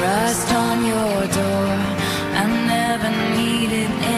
90s trend. Wait for the signal and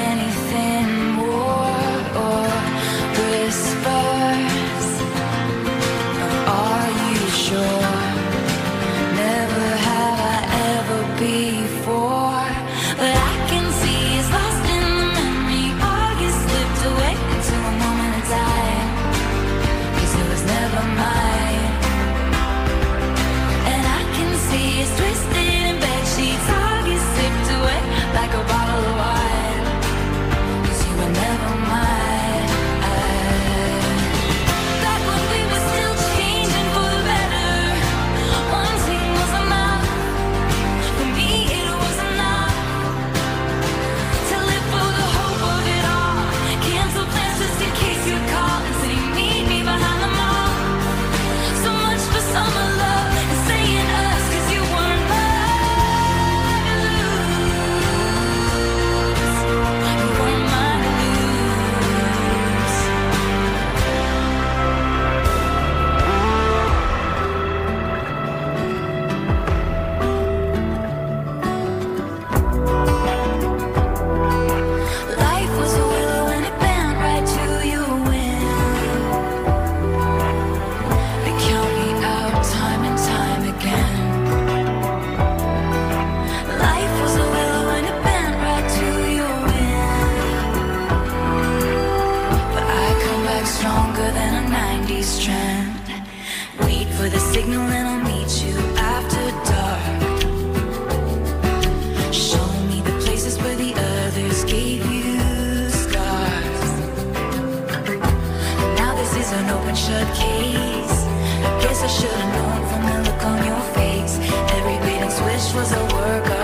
An open shut case. I guess I should've known from the look on your face. Every baiting switch was a work